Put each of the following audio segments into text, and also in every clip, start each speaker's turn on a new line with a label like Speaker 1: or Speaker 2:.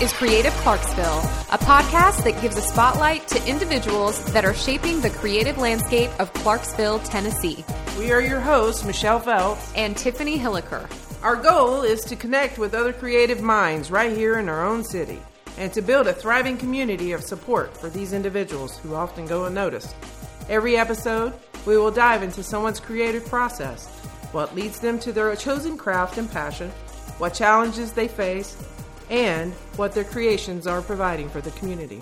Speaker 1: is Creative Clarksville, a podcast that gives a spotlight to individuals that are shaping the creative landscape of Clarksville, Tennessee.
Speaker 2: We are your hosts, Michelle Phelps.
Speaker 1: And Tiffany Hilliker.
Speaker 2: Our goal is to connect with other creative minds right here in our own city and to build a thriving community of support for these individuals who often go unnoticed. Every episode, we will dive into someone's creative process, what leads them to their chosen craft and passion, what challenges they face, and what their creations are providing for the community.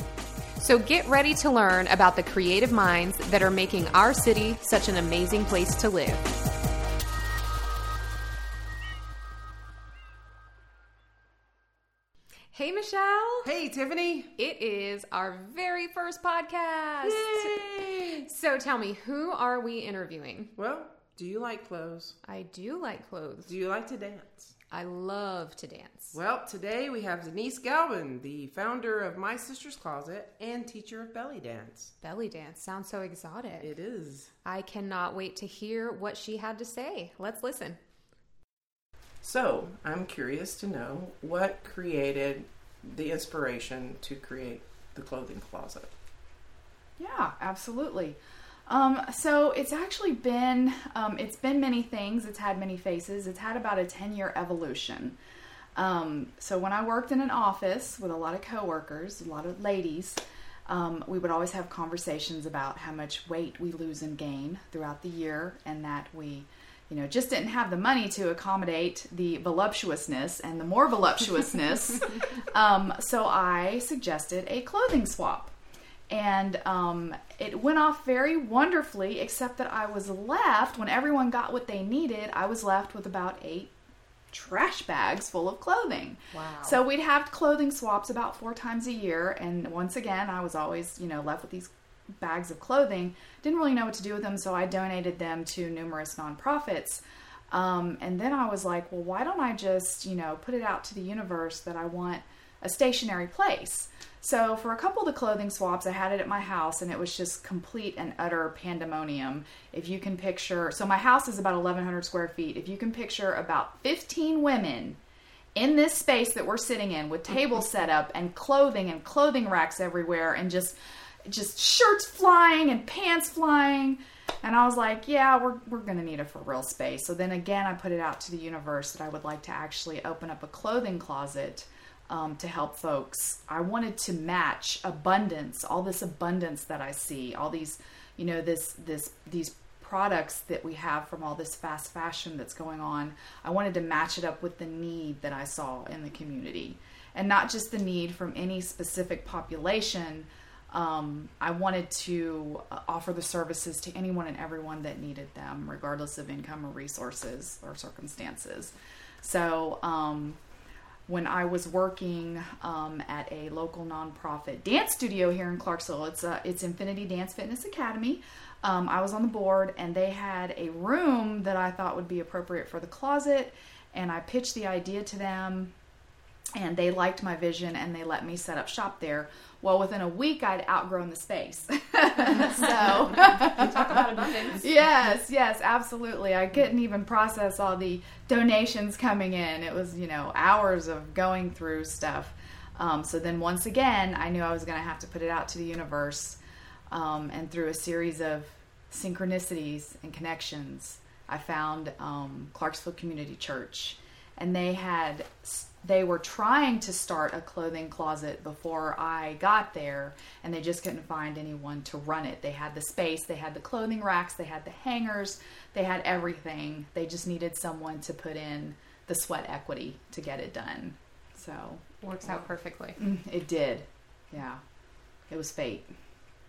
Speaker 1: So get ready to learn about the creative minds that are making our city such an amazing place to live. Hey, Michelle.
Speaker 2: Hey, Tiffany.
Speaker 1: It is our very first podcast.
Speaker 2: Yay!
Speaker 1: So tell me, who are we interviewing?
Speaker 2: Well, do you like clothes?
Speaker 1: I do like clothes.
Speaker 2: Do you like to dance?
Speaker 1: I love to dance.
Speaker 2: Well, today we have Denise Galben, the founder of My Sister's Closet and teacher of belly dance.
Speaker 1: Belly dance sounds so exotic.
Speaker 2: It is.
Speaker 1: I cannot wait to hear what she had to say. Let's listen.
Speaker 2: So, I'm curious to know what created the inspiration to create the clothing closet.
Speaker 3: Yeah, absolutely. Um, so it's actually been um, it's been many things. It's had many faces. It's had about a ten year evolution. Um, so when I worked in an office with a lot of coworkers, a lot of ladies, um, we would always have conversations about how much weight we lose and gain throughout the year, and that we, you know, just didn't have the money to accommodate the voluptuousness and the more voluptuousness. Um, so I suggested a clothing swap and um, it went off very wonderfully except that i was left when everyone got what they needed i was left with about eight trash bags full of clothing.
Speaker 1: Wow.
Speaker 3: so we'd have clothing swaps about four times a year and once again i was always you know left with these bags of clothing. Didn't really know what to do with them so i donated them to numerous nonprofits. Um, and then i was like well why don't i just you know put it out to the universe that i want a stationary place so for a couple of the clothing swaps, I had it at my house, and it was just complete and utter pandemonium. If you can picture, so my house is about 1,100 square feet. If you can picture about 15 women in this space that we're sitting in with tables set up and clothing and clothing racks everywhere, and just just shirts flying and pants flying. And I was like, yeah, we're, we're going to need a for real space. So then again, I put it out to the universe that I would like to actually open up a clothing closet um, to help folks. I wanted to match abundance, all this abundance that I see, all these, you know, this this these products that we have from all this fast fashion that's going on. I wanted to match it up with the need that I saw in the community, and not just the need from any specific population. Um, I wanted to uh, offer the services to anyone and everyone that needed them, regardless of income or resources or circumstances. So, um, when I was working um, at a local nonprofit dance studio here in Clarksville. It's uh, it's Infinity Dance Fitness Academy. Um, I was on the board, and they had a room that I thought would be appropriate for the closet, and I pitched the idea to them, and they liked my vision, and they let me set up shop there. Well, within a week, I'd outgrown the space. so
Speaker 1: Talk about a defense.
Speaker 3: yes, yes, absolutely. I couldn't even process all the donations coming in. It was, you know, hours of going through stuff. Um, so then once again, I knew I was going to have to put it out to the universe. Um, and through a series of synchronicities and connections, I found um, Clarksville Community Church. And they had they were trying to start a clothing closet before I got there, and they just couldn't find anyone to run it. They had the space, they had the clothing racks, they had the hangers, they had everything. They just needed someone to put in the sweat equity to get it done. So
Speaker 1: Works out perfectly.
Speaker 3: mm, it did. Yeah. It was fate.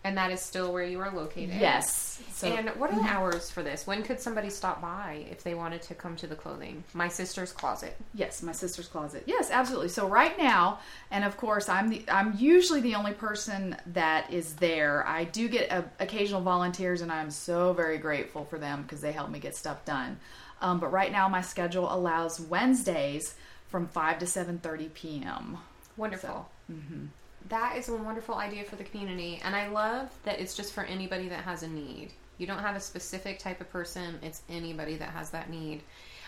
Speaker 1: And that is still where you are located.
Speaker 3: Yes. So
Speaker 1: and what are the hours for this? When could somebody stop by if they wanted to come to the clothing? My sister's closet.
Speaker 3: Yes, my sister's closet. Yes, absolutely. So right now, and of course, I'm the I'm usually the only person that is there. I do get a, occasional volunteers, and I'm so very grateful for them because they help me get stuff done. Um, but right now, my schedule allows Wednesdays from five to seven thirty p.m.
Speaker 1: Wonderful. That is a wonderful idea for the community, and I love that it's just for anybody that has a need. You don't have a specific type of person; it's anybody that has that need.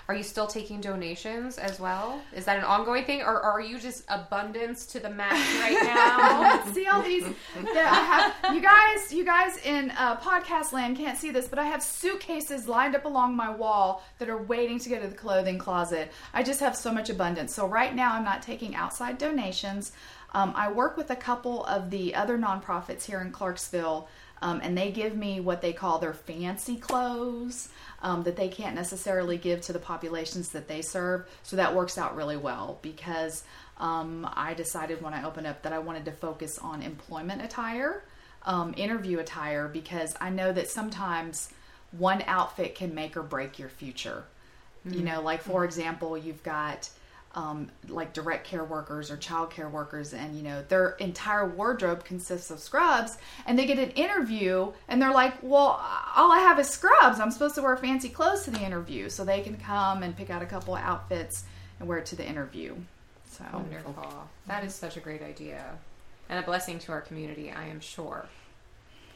Speaker 1: Are you still taking donations as well? Is that an ongoing thing, or are you just abundance to the max right now?
Speaker 3: see all these that I have you guys you guys in uh, podcast land can't see this but i have suitcases lined up along my wall that are waiting to go to the clothing closet i just have so much abundance so right now i'm not taking outside donations um, i work with a couple of the other nonprofits here in clarksville um, and they give me what they call their fancy clothes um, that they can't necessarily give to the populations that they serve. So that works out really well because um, I decided when I opened up that I wanted to focus on employment attire, um, interview attire, because I know that sometimes one outfit can make or break your future. You know, like for example, you've got um, like direct care workers or child care workers, and you know their entire wardrobe consists of scrubs, and they get an interview, and they're like, "Well, all I have is scrubs. I'm supposed to wear fancy clothes to the interview," so they can come and pick out a couple of outfits and wear it to the interview. So
Speaker 1: Wonderful. That is such a great idea, and a blessing to our community. I am sure.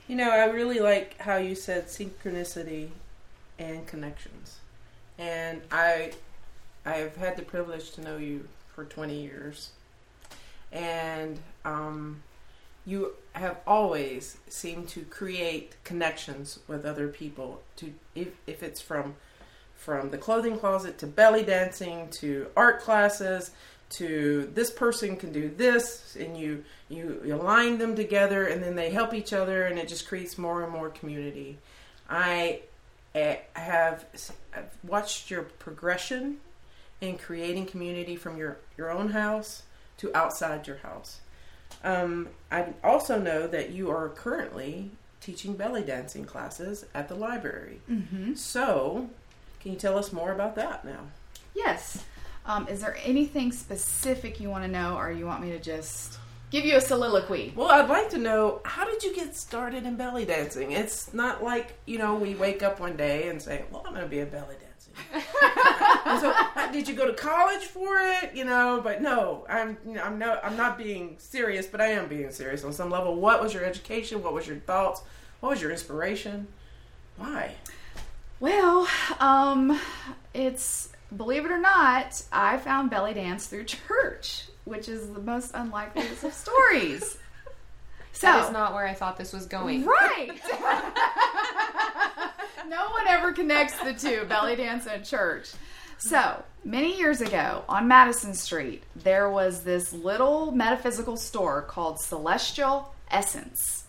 Speaker 2: You know, I really like how you said synchronicity and connections. And I I've had the privilege to know you for 20 years. And um, you have always seemed to create connections with other people to if, if it's from from the clothing closet to belly dancing to art classes to this person can do this and you you, align them together and then they help each other and it just creates more and more community i eh, have I've watched your progression in creating community from your your own house to outside your house um, i also know that you are currently teaching belly dancing classes at the library
Speaker 3: Mm-hmm.
Speaker 2: so can you tell us more about that now
Speaker 3: yes. Um, is there anything specific you want to know, or you want me to just give you a soliloquy?
Speaker 2: Well, I'd like to know how did you get started in belly dancing? It's not like you know we wake up one day and say, "Well, I'm going to be a belly dancer." And so, did you go to college for it? You know, but no, I'm I'm no I'm not being serious, but I am being serious on some level. What was your education? What was your thoughts? What was your inspiration? Why?
Speaker 3: Well, um, it's believe it or not, I found belly dance through church, which is the most unlikely of stories. So
Speaker 1: That is not where I thought this was going.
Speaker 3: right. no one ever connects the two, belly dance and church. So, many years ago on Madison Street, there was this little metaphysical store called Celestial Essence.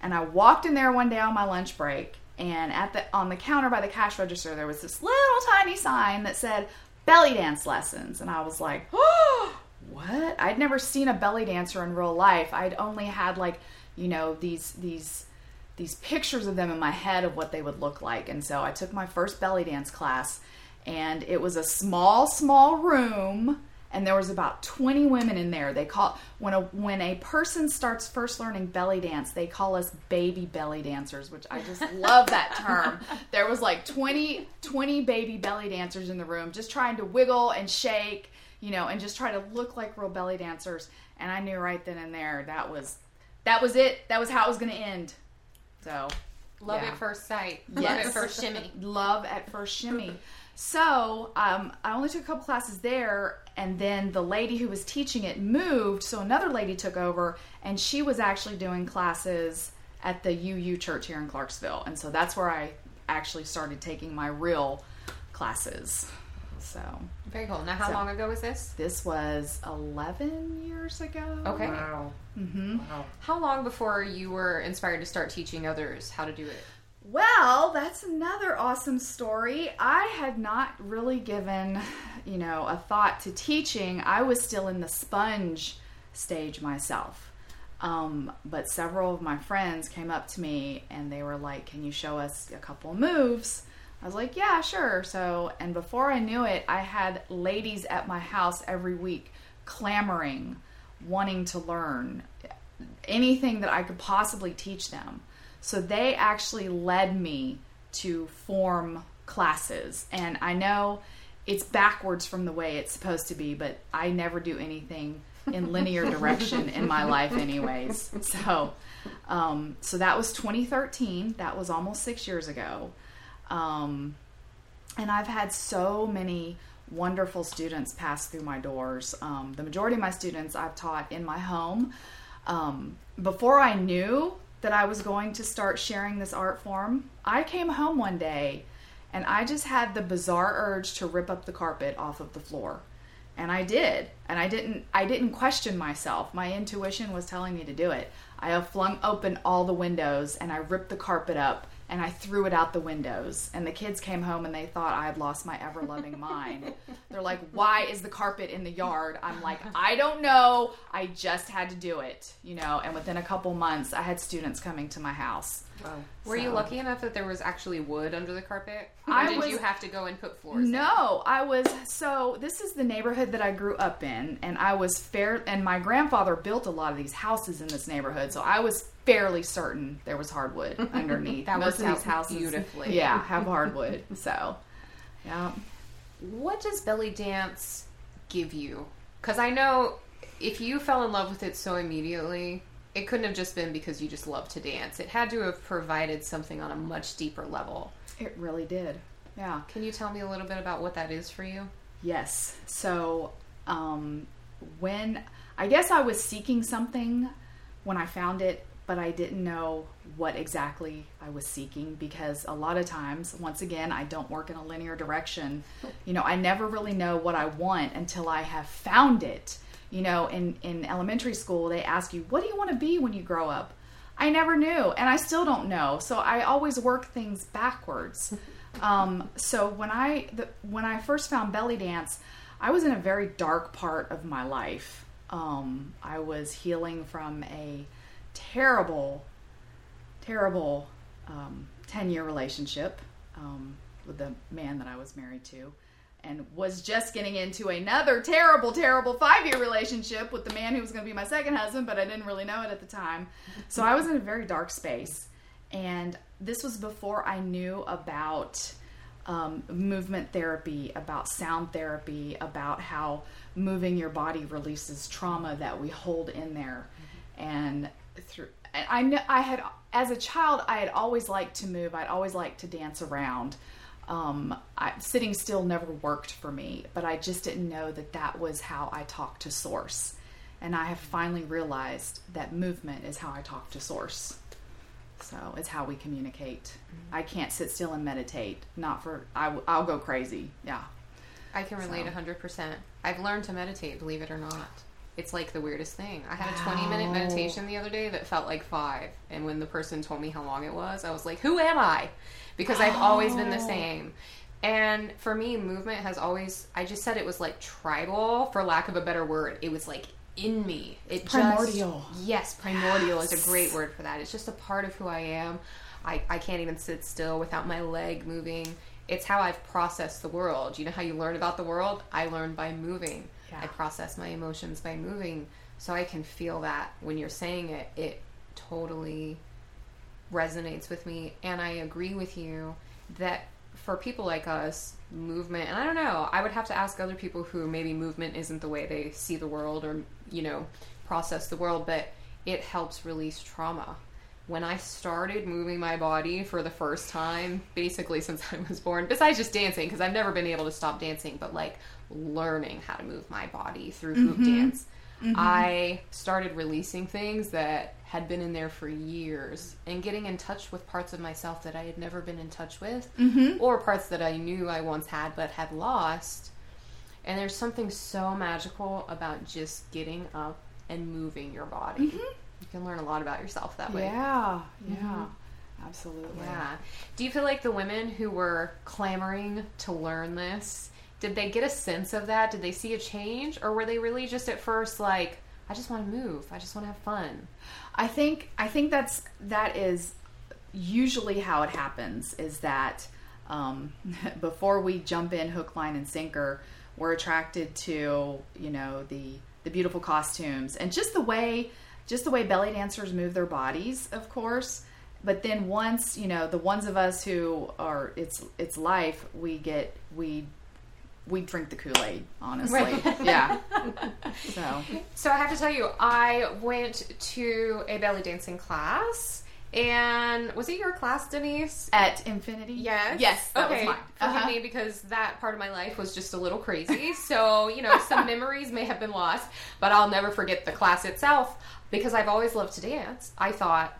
Speaker 3: And I walked in there one day on my lunch break, and at the on the counter by the cash register there was this little tiny sign that said belly dance lessons. And I was like, "Oh, what? I'd never seen a belly dancer in real life. I'd only had like, you know, these these these pictures of them in my head of what they would look like. And so I took my first belly dance class and it was a small small room and there was about 20 women in there. They call when a when a person starts first learning belly dance, they call us baby belly dancers, which I just love that term. There was like 20 20 baby belly dancers in the room just trying to wiggle and shake, you know, and just try to look like real belly dancers. And I knew right then and there that was that was it. That was how it was going to end. So,
Speaker 1: Love
Speaker 3: Yeah.
Speaker 1: at first sight.
Speaker 3: Yes.
Speaker 1: Love at first shimmy.
Speaker 3: love at first shimmy. So um, I only took a couple classes there, and then the lady who was teaching it moved, so another lady took over, and she was actually doing classes at the UU Church here in Clarksville, and so that's where I actually started taking my real classes. So
Speaker 1: Very cool. Now, how
Speaker 3: So-
Speaker 1: long ago was this?
Speaker 3: this was 11 years ago.
Speaker 1: Okay.
Speaker 2: Wow.
Speaker 3: hmm
Speaker 2: Wow.
Speaker 1: How long before you were inspired to start teaching others how to do it?
Speaker 3: Well, that's another awesome story. I had not really given, you know, a thought to teaching. I was still in the sponge stage myself. Um, but several of my friends came up to me and they were like, Can you show us a couple moves? I was like, Yeah, sure. So, and before I knew it, I had ladies at my house every week clamoring, wanting to learn anything that I could possibly teach them. So they actually led me to form classes. And I know it's backwards from the way it's supposed to be, but I never do anything in linear direction in my life anyways. So um, so that was 2013. That was almost 6 years ago. Um, and I've had so many wonderful students pass through my doors. Um, the majority of my students I've taught in my home. Um, before I knew that I was going to start sharing this art form, I came home one day and I just had the bizarre urge to rip up the carpet off of the floor. And I did. And I didn't I didn't question myself. My intuition was telling me to do it. I flung open all the windows and I ripped the carpet up and I threw it out the windows. And the kids came home and they thought I had lost my ever loving mind. They're like, Why is the carpet in the yard? I'm like, I don't know. I just had to do it, you know. And within a couple months, I had students coming to my house.
Speaker 1: Wow. Were you lucky enough that there was actually wood under the carpet? Or
Speaker 3: I
Speaker 1: did
Speaker 3: was-
Speaker 1: you have to go and put floors? in?
Speaker 3: No, I was so this is the neighborhood that I grew up in and I was fair and my grandfather built a lot of these houses in this neighborhood. So I was fairly certain there was hardwood underneath.
Speaker 1: That
Speaker 3: Most of these houses
Speaker 1: beautifully.
Speaker 3: Yeah, have hardwood. So, yeah.
Speaker 1: What does belly dance give you? Because I know if you fell in love with it so immediately, it couldn't have just been because you just love to dance. It had to have provided something on a much deeper level.
Speaker 3: It really did. Yeah.
Speaker 1: Can you tell me a little bit about what that is for you?
Speaker 3: Yes. So, um, when I guess I was seeking something when I found it, but I didn't know what exactly I was seeking because a lot of times, once again, I don't work in a linear direction. You know, I never really know what I want until I have found it. You know, in, in elementary school, they ask you, What do you want to be when you grow up? I never knew, and I still don't know. So I always work things backwards. Um, so when I the, when I first found belly dance, I was in a very dark part of my life. Um, I was healing from a terrible, terrible ten year relationship um, with the man that I was married to, and was just getting into another terrible, terrible five year relationship with the man who was going to be my second husband, but I didn't really know it at the time. So I was in a very dark space. And this was before I knew about um, movement therapy, about sound therapy, about how moving your body releases trauma that we hold in there. And through, and I know I had, as a child, I had always liked to move. I'd always liked to dance around. Um, I, sitting still never worked for me, but I just didn't know that that was how I talked to Source. And I have finally realized that movement is how I talk to Source. So it's how we communicate. I can't sit still and meditate. Not for I, will go crazy. Yeah.
Speaker 1: I can relate
Speaker 3: So.
Speaker 1: 100%. I've learned to meditate, believe it or not. It's like the weirdest thing. I had a 20 minute meditation the other day that felt like five. And when the person told me how long it was, I was like, who am I? Because I've always been the
Speaker 3: Oh.
Speaker 1: same. And for me, movement has always, I just said it was like tribal, for lack of a better word. It was like in me. It
Speaker 3: Primordial.
Speaker 1: Just, yes, primordial is a great word for that. It's just a part of who I am. I, I can't even sit still without my leg moving. It's how I've processed the world. You know how you learn about the world? I learn by moving.
Speaker 3: Yeah.
Speaker 1: I process my emotions by moving. So I can feel that when you're saying it, it totally resonates with me. And I agree with you that for people like us, movement, and I don't know, I would have to ask other people who maybe movement isn't the way they see the world or, you know, process the world, but it helps release trauma. When I started moving my body for the first time, basically since I was born, besides just dancing, because I've never been able to stop dancing, but like learning how to move my body through group mm-hmm. dance, mm-hmm. I started releasing things that had been in there for years and getting in touch with parts of myself that I had never been in touch with, mm-hmm. or parts that I knew I once had but had lost. And there's something so magical about just getting up and moving your body. You can learn a lot about yourself that way.
Speaker 3: Yeah. Yeah. Absolutely.
Speaker 1: Yeah. Do you feel like the women who were clamoring to learn this, did they get a sense of that? Did they see a change? Or were they really just at first like, I just want to move. I just want to have fun.
Speaker 3: I think I think that's that is usually how it happens is that um, before we jump in hook line and sinker we're attracted to you know the the beautiful costumes and just the way just the way belly dancers move their bodies of course but then once you know the ones of us who are it's it's life we get we we drink the kool-aid honestly
Speaker 1: Right.
Speaker 3: yeah so
Speaker 1: So I have to tell you, I went to a belly dancing class And was it your class, Denise?
Speaker 3: At Infinity?
Speaker 1: Yes.
Speaker 3: Yes, that
Speaker 1: okay.
Speaker 3: was mine.
Speaker 1: Forgive
Speaker 3: Uh-huh.
Speaker 1: me because that part of my life was just a little crazy. so, you know, some memories may have been lost, but I'll never forget the class itself because I've always loved to dance. I thought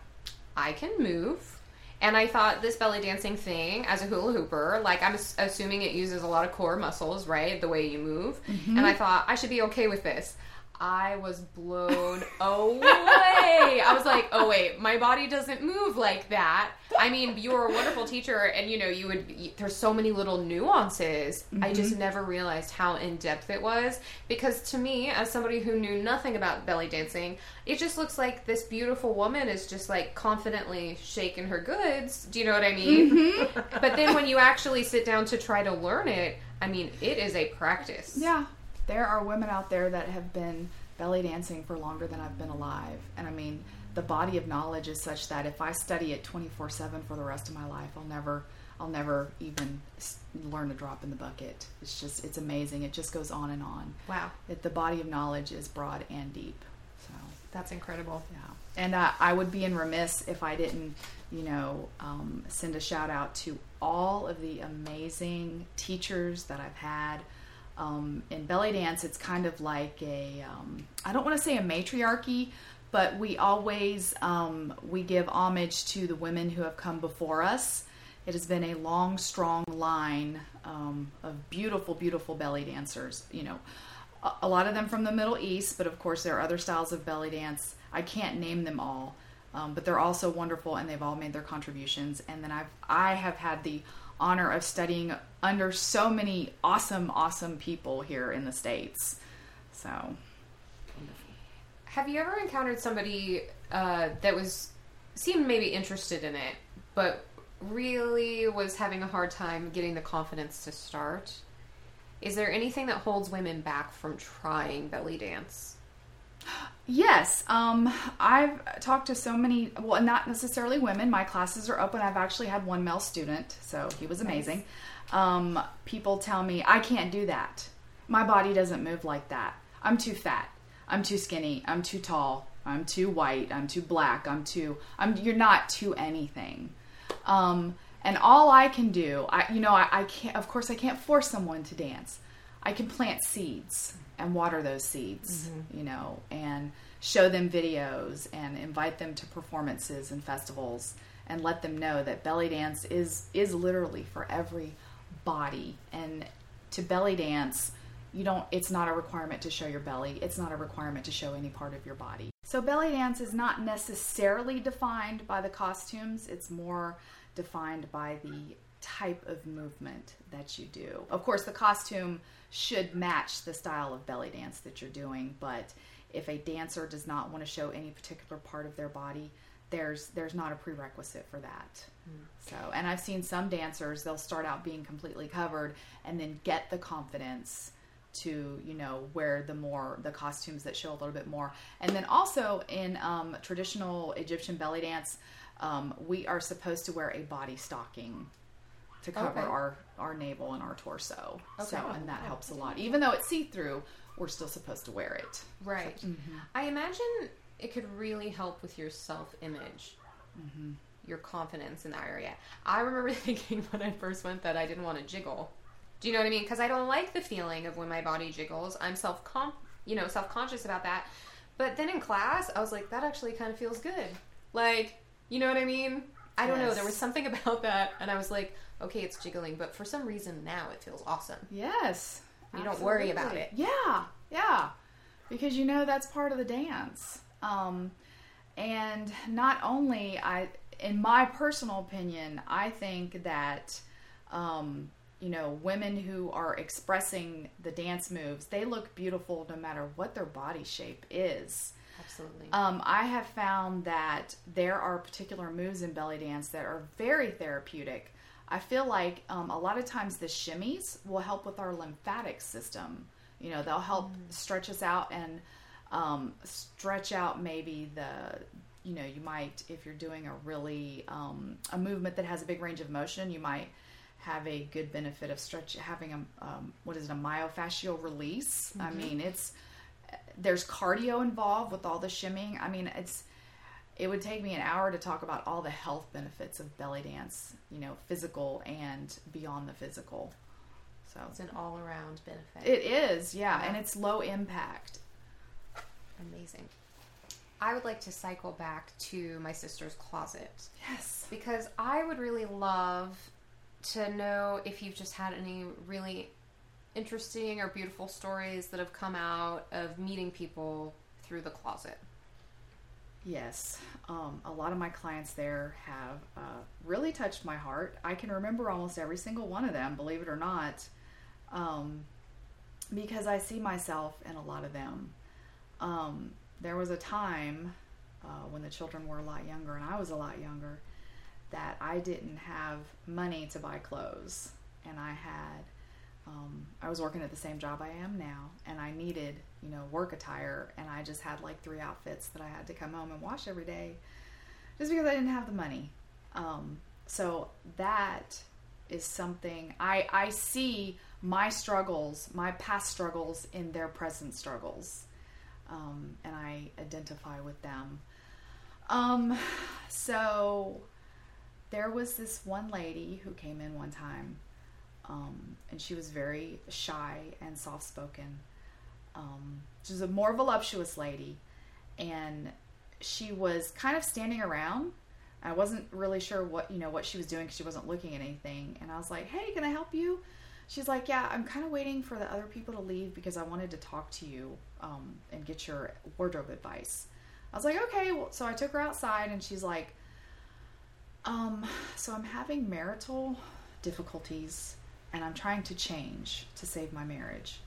Speaker 1: I can move. And I thought this belly dancing thing as a hula hooper, like I'm assuming it uses a lot of core muscles, right? The way you move. Mm-hmm. And I thought I should be okay with this. I was blown away. I was like, oh wait, my body doesn't move like that. I mean, you were a wonderful teacher, and you know, you would. You, there's so many little nuances. I just mm-hmm. never realized how in depth it was because to me, as somebody who knew nothing about belly dancing, it just looks like this beautiful woman is just like confidently shaking her goods. Do you know what I mean? Mm-hmm. but then when you actually sit down to try to learn it, I mean, it is a practice.
Speaker 3: Yeah, there are women out there that have been belly dancing for longer than I've been alive. And I mean, the body of knowledge is such that if I study it 24/7 for the rest of my life, I'll never I'll never even learn a drop in the bucket. It's just it's amazing. It just goes on and on.
Speaker 1: Wow,
Speaker 3: It, the body of knowledge is broad and deep. So,
Speaker 1: that's incredible.
Speaker 3: yeah. And uh, I would be in remiss if I didn't, you know, um, send a shout out to all of the amazing teachers that I've had. Um, in belly dance, it's kind of like a, um, I don't want to say a matriarchy, but we always um, we give homage to the women who have come before us. It has been a long, strong line um, of beautiful, beautiful belly dancers. You know, a, a lot of them from the Middle East, but of course there are other styles of belly dance. I can't name them all, um, but they're also wonderful, and they've all made their contributions. And then I've I have had the honor of studying under so many awesome, awesome people here in the states. So
Speaker 1: Have you ever encountered somebody uh, that was seemed maybe interested in it, but really was having a hard time getting the confidence to start? Is there anything that holds women back from trying belly dance?
Speaker 3: Yes, um, I've talked to so many, well, not necessarily women. My classes are open. I've actually had one male student, so he was amazing. Um, people tell me, I can't do that. My body doesn't move like that. I'm too fat. I'm too skinny. I'm too tall. I'm too white. I'm too black. I'm too, I'm, you're not too anything. Um, and all I can do, I, you know, I, I can't, of course, I can't force someone to dance. I can plant seeds and water those seeds, you know, and show them videos and invite them to performances and festivals and let them know that belly dance is is literally for every body and to belly dance you don't it's not a requirement to show your belly. It's not a requirement to show any part of your body. So belly dance is not necessarily defined by the costumes. It's more defined by the type of movement that you do. Of course the costume should match the style of belly dance that you're doing but if a dancer does not want to show any particular part of their body there's there's not a prerequisite for that. Hmm. So and i've seen some dancers they'll start out being completely covered and then get the confidence to you know wear the more the costumes that show a little bit more and then also in um, traditional egyptian belly dance um, we are supposed to wear a body stocking to cover
Speaker 1: Okay.
Speaker 3: our our navel and our torso
Speaker 1: okay.
Speaker 3: so and that helps a lot even though it's see-through we're still supposed to wear it
Speaker 1: Right. I imagine it could really help with your self image, your confidence in that area. I remember thinking when I first went that I didn't want to jiggle. Do you know what I mean? Because I don't like the feeling of when my body jiggles. I'm self you know, self conscious about that. But then in class, I was like, that actually kind of feels good. Like, you know what I mean? I don't know. There was something about that, and I was like, okay, it's jiggling, but for some reason now it feels awesome.
Speaker 3: Yes.
Speaker 1: You don't worry about it.
Speaker 3: Yeah, yeah. Because you know that's part of the dance. Um, and not only I in my personal opinion, I think that um, you know, women who are expressing the dance moves, they look beautiful no matter what their body shape is.
Speaker 1: Absolutely.
Speaker 3: Um, I have found that there are particular moves in belly dance that are very therapeutic. I feel like um, a lot of times the shimmies will help with our lymphatic system. You know, they'll help stretch us out and um, stretch out maybe the, you know, you might, if you're doing a really, um, a movement that has a big range of motion, you might have a good benefit of stretch, having a, um, what is it, a myofascial release. I mean, it's, there's cardio involved with all the shimming. I mean, it's it would take me an hour to talk about all the health benefits of belly dance, you know, physical and beyond the physical. So
Speaker 1: It's an all around benefit.
Speaker 3: it is, yeah,
Speaker 1: Yeah.
Speaker 3: and it's low impact.
Speaker 1: Amazing. I would like to cycle back to my sister's closet
Speaker 3: Yes.
Speaker 1: because I would really love to know if you've just had any really interesting or beautiful stories that have come out of meeting people through the closet.
Speaker 3: Yes, um, a lot of my clients there have uh, really touched my heart. I can remember almost every single one of them, believe it or not, um, because I see myself in a lot of them. Um, there was a time uh, when the children were a lot younger and I was a lot younger that I didn't have money to buy clothes, and I had. Um, I was working at the same job I am now, and I needed, you know, work attire, and I just had like three outfits that I had to come home and wash every day, just because I didn't have the money. Um, so that is something I I see my struggles, my past struggles, in their present struggles, um, and I identify with them. Um, so there was this one lady who came in one time um, and she was very shy and soft spoken. Um, she was a more voluptuous lady, and she was kind of standing around. I wasn't really sure what you know what she was doing because she wasn't looking at anything. And I was like, "Hey, can I help you?" She's like, "Yeah, I'm kind of waiting for the other people to leave because I wanted to talk to you um, and get your wardrobe advice." I was like, "Okay." Well, so I took her outside, and she's like, "Um, so I'm having marital difficulties." and I'm trying to change to save my marriage.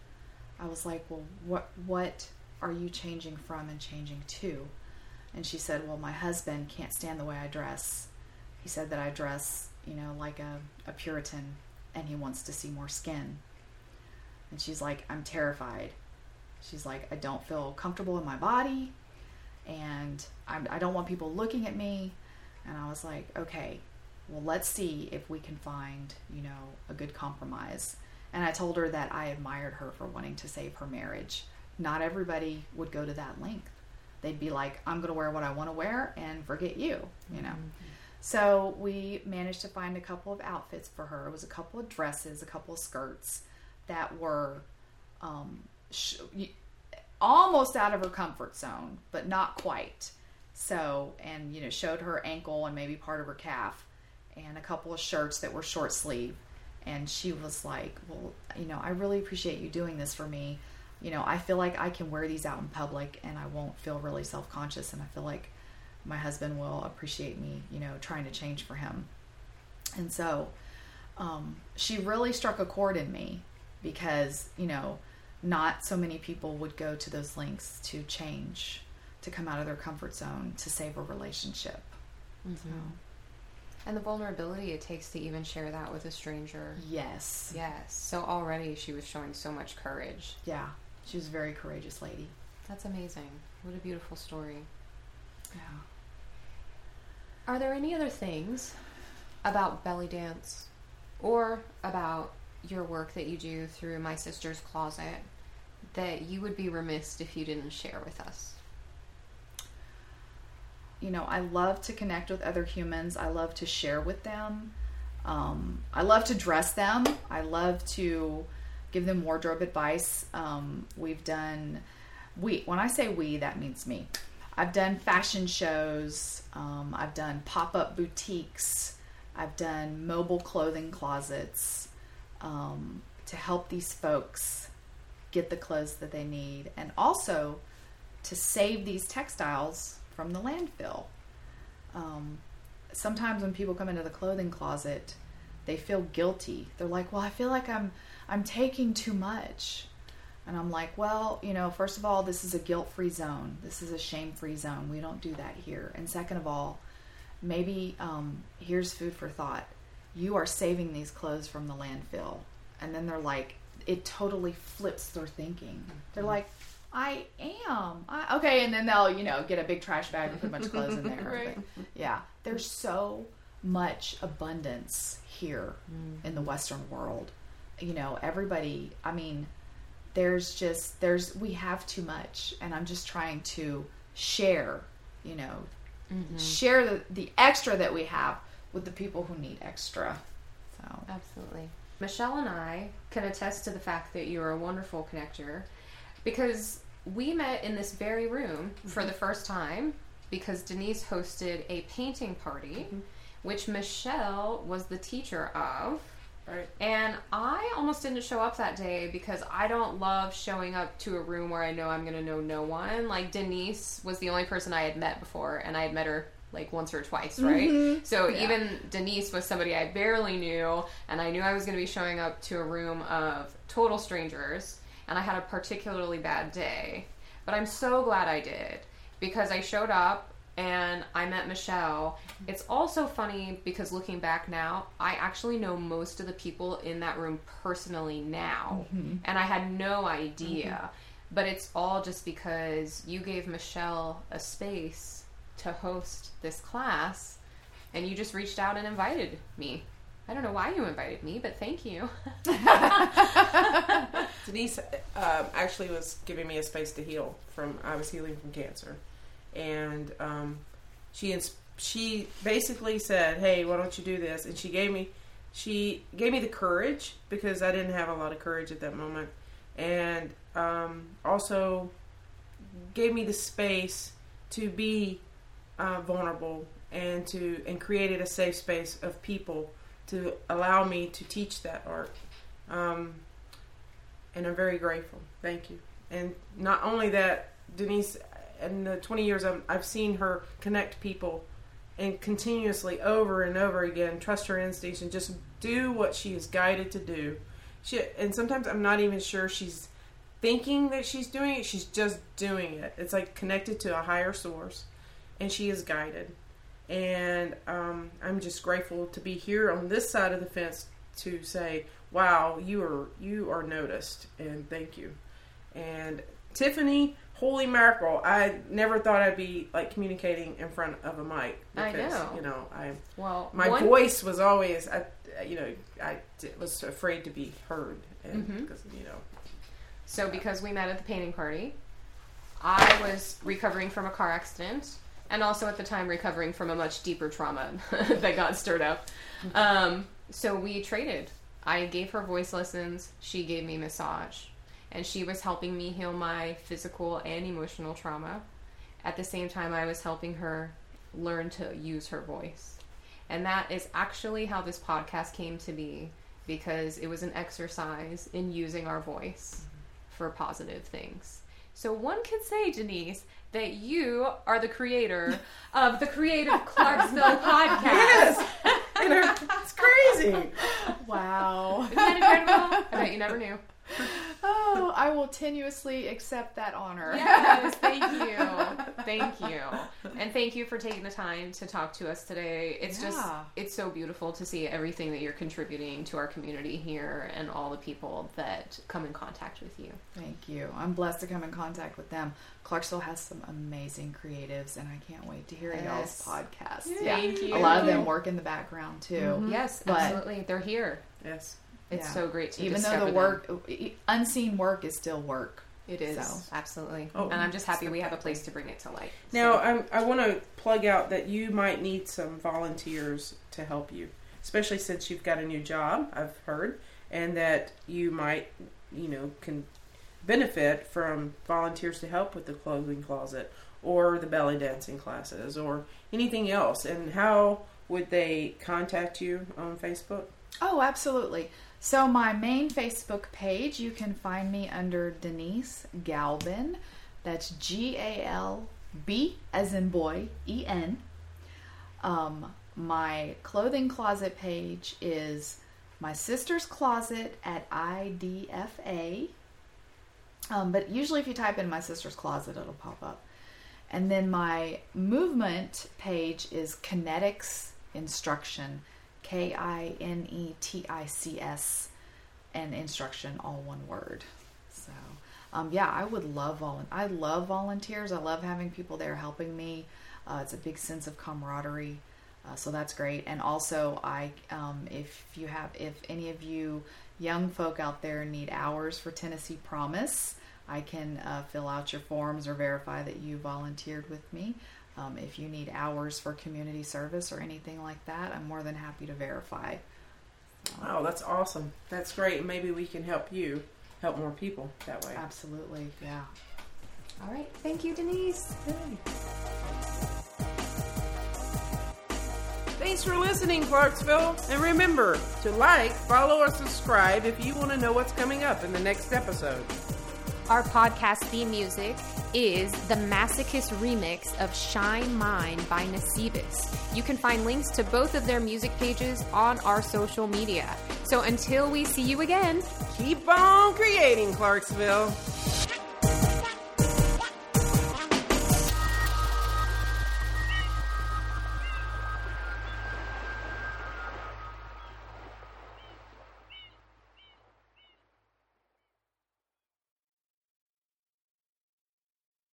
Speaker 3: I was like, "Well, what what are you changing from and changing to?" And she said, "Well, my husband can't stand the way I dress. He said that I dress, you know, like a, a Puritan, and he wants to see more skin." And she's like, "I'm terrified." She's like, "I don't feel comfortable in my body, and I'm, I don't want people looking at me." And I was like, "Okay, well, let's see if we can find, you know, a good compromise. And I told her that I admired her for wanting to save her marriage. Not everybody would go to that length. They'd be like, I'm going to wear what I want to wear and forget you, you know. So we managed to find a couple of outfits for her. It was a couple of dresses, a couple of skirts that were um, sh- almost out of her comfort zone, but not quite. So, and you know, showed her ankle and maybe part of her calf and a couple of shirts that were short sleeve. And she was like, Well, you know, I really appreciate you doing this for me. You know, I feel like I can wear these out in public and I won't feel really self conscious. And I feel like my husband will appreciate me, you know, trying to change for him. And so um, she really struck a chord in me because, you know, not so many people would go to those lengths to change, to come out of their comfort zone, to save a relationship. Mm-hmm. So,
Speaker 1: And the vulnerability it takes to even share that with a stranger.
Speaker 3: yes.
Speaker 1: Yes. So already she was showing so much courage.
Speaker 3: Yeah. She was a very courageous lady.
Speaker 1: That's amazing. What a beautiful story.
Speaker 3: Yeah.
Speaker 1: Are there any other things about belly dance or about your work that you do through my sister's closet that you would be remiss if you didn't share with us?
Speaker 3: You know, I love to connect with other humans. I love to share with them. Um, I love to dress them. I love to give them wardrobe advice. Um, we've done, we, when I say we, that means me. I've done fashion shows. Um, I've done pop up boutiques. I've done mobile clothing closets um, to help these folks get the clothes that they need and also to save these textiles from the landfill. Um, sometimes when people come into the clothing closet, they feel guilty. They're like, "Well, I feel like I'm I'm taking too much." And I'm like, "Well, you know, first of all, this is a guilt-free zone. This is a shame-free zone. We don't do that here. And second of all, maybe um, here's food for thought. You are saving these clothes from the landfill." And then they're like, it totally flips their thinking. They're like, I am. I, okay, and then they'll, you know, get a big trash bag and put a bunch of clothes in there.
Speaker 1: Right.
Speaker 3: But, yeah, there's so much abundance here mm. in the Western world. You know, everybody. I mean, there's just there's we have too much, and I'm just trying to share. You know, mm-hmm. share the, the extra that we have with the people who need extra. So
Speaker 1: Absolutely. Michelle and I can attest to the fact that you're a wonderful connector because we met in this very room for the mm-hmm. first time because Denise hosted a painting party, mm-hmm. which Michelle was the teacher of.
Speaker 2: Right.
Speaker 1: And I almost didn't show up that day because I don't love showing up to a room where I know I'm going to know no one. Like Denise was the only person I had met before, and I had met her like once or twice, right? Mm-hmm. So
Speaker 3: Yeah.
Speaker 1: even Denise was somebody I barely knew, and I knew I was going to be showing up to a room of total strangers, and I had a particularly bad day. But I'm so glad I did because I showed up and I met Michelle. It's also funny because looking back now, I actually know most of the people in that room personally now, mm-hmm. and I had no idea. Mm-hmm. But it's all just because you gave Michelle a space to host this class, and you just reached out and invited me. I don't know why you invited me, but thank you.
Speaker 2: Denise um, actually was giving me a space to heal from. I was healing from cancer, and um, she ins- she basically said, "Hey, why don't you do this?" And she gave me she gave me the courage because I didn't have a lot of courage at that moment, and um, also gave me the space to be uh, vulnerable and to and created a safe space of people to allow me to teach that art. Um, and I'm very grateful. Thank you. And not only that, Denise, in the 20 years I've, I've seen her connect people and continuously over and over again trust her instincts and just do what she is guided to do. She and sometimes I'm not even sure she's thinking that she's doing it. She's just doing it. It's like connected to a higher source, and she is guided. And um, I'm just grateful to be here on this side of the fence to say, "Wow, you are you are noticed," and thank you. And Tiffany, holy mackerel! I never thought I'd be like communicating in front of a mic.
Speaker 1: I know.
Speaker 2: You know, I
Speaker 1: Well,
Speaker 2: my
Speaker 1: one-
Speaker 2: voice was always, I, you know, I was afraid to be heard, and
Speaker 1: Mhm.
Speaker 2: because you know,
Speaker 1: So, because we met at the painting party, I was recovering from a car accident and also at the time recovering from a much deeper trauma that got stirred up. Um, so, we traded. I gave her voice lessons, she gave me massage, and she was helping me heal my physical and emotional trauma. At the same time, I was helping her learn to use her voice. And that is actually how this podcast came to be because it was an exercise in using our voice for positive things. So one could say, Denise, that you are the creator of the Creative Clarksville podcast.
Speaker 2: Know, it's crazy.
Speaker 3: wow.
Speaker 1: Isn't that incredible? I bet you never knew.
Speaker 3: I will tenuously accept that honor.
Speaker 1: Yes, thank you. Thank you. And thank you for taking the time to talk to us today. It's just it's so beautiful to see everything that you're contributing to our community here and all the people that come in contact with you.
Speaker 3: Thank you. I'm blessed to come in contact with them. Clarksville has some amazing creatives, and I can't wait to hear y'all's
Speaker 1: Yes.
Speaker 3: podcast.
Speaker 1: Thank you.
Speaker 3: A lot of them work in the background too.
Speaker 1: Mm-hmm.
Speaker 3: Yes,
Speaker 1: absolutely. They're here.
Speaker 2: Yes.
Speaker 1: It's
Speaker 3: Yeah.
Speaker 1: so great to
Speaker 3: Even though the work, e- unseen work, is still work.
Speaker 1: It is
Speaker 3: So.
Speaker 1: absolutely,
Speaker 2: Oh.
Speaker 1: and I'm just happy we have a place to bring it to light.
Speaker 2: Now,
Speaker 1: So-
Speaker 2: I'm, I want to plug out that you might need some volunteers to help you, especially since you've got a new job. I've heard, and that you might, you know, can benefit from volunteers to help with the clothing closet or the belly dancing classes or anything else. And how would they contact you on Facebook?
Speaker 3: Oh, absolutely. So my main Facebook page, you can find me under Denise Galben. That's G A L B as in boy, E N. Um, my clothing closet page is my sister's closet at IDFA. Um, but usually, if you type in my sister's closet, it'll pop up. And then my movement page is Kinetics Instruction, K I N E T I C S, and instruction, all one word. So, um, yeah, I would love volun. I love volunteers. I love having people there helping me. Uh, it's a big sense of camaraderie. Uh, so that's great. And also, I um, if you have if any of you young folk out there need hours for Tennessee Promise, I can uh, fill out your forms or verify that you volunteered with me. Um, if you need hours for community service or anything like that, I'm more than happy to verify.
Speaker 2: Oh, that's awesome. That's great. Maybe we can help you help more people that way.
Speaker 3: Absolutely, yeah.
Speaker 1: All right. Thank you, Denise.
Speaker 2: Thanks for listening, Clarksville. And remember to like, follow, or subscribe if you want to know what's coming up in the next episode.
Speaker 1: Our podcast theme music is the Masochist remix of Shine Mine by Nasibis. You can find links to both of their music pages on our social media. So until we see you again,
Speaker 2: Keep on creating, Clarksville.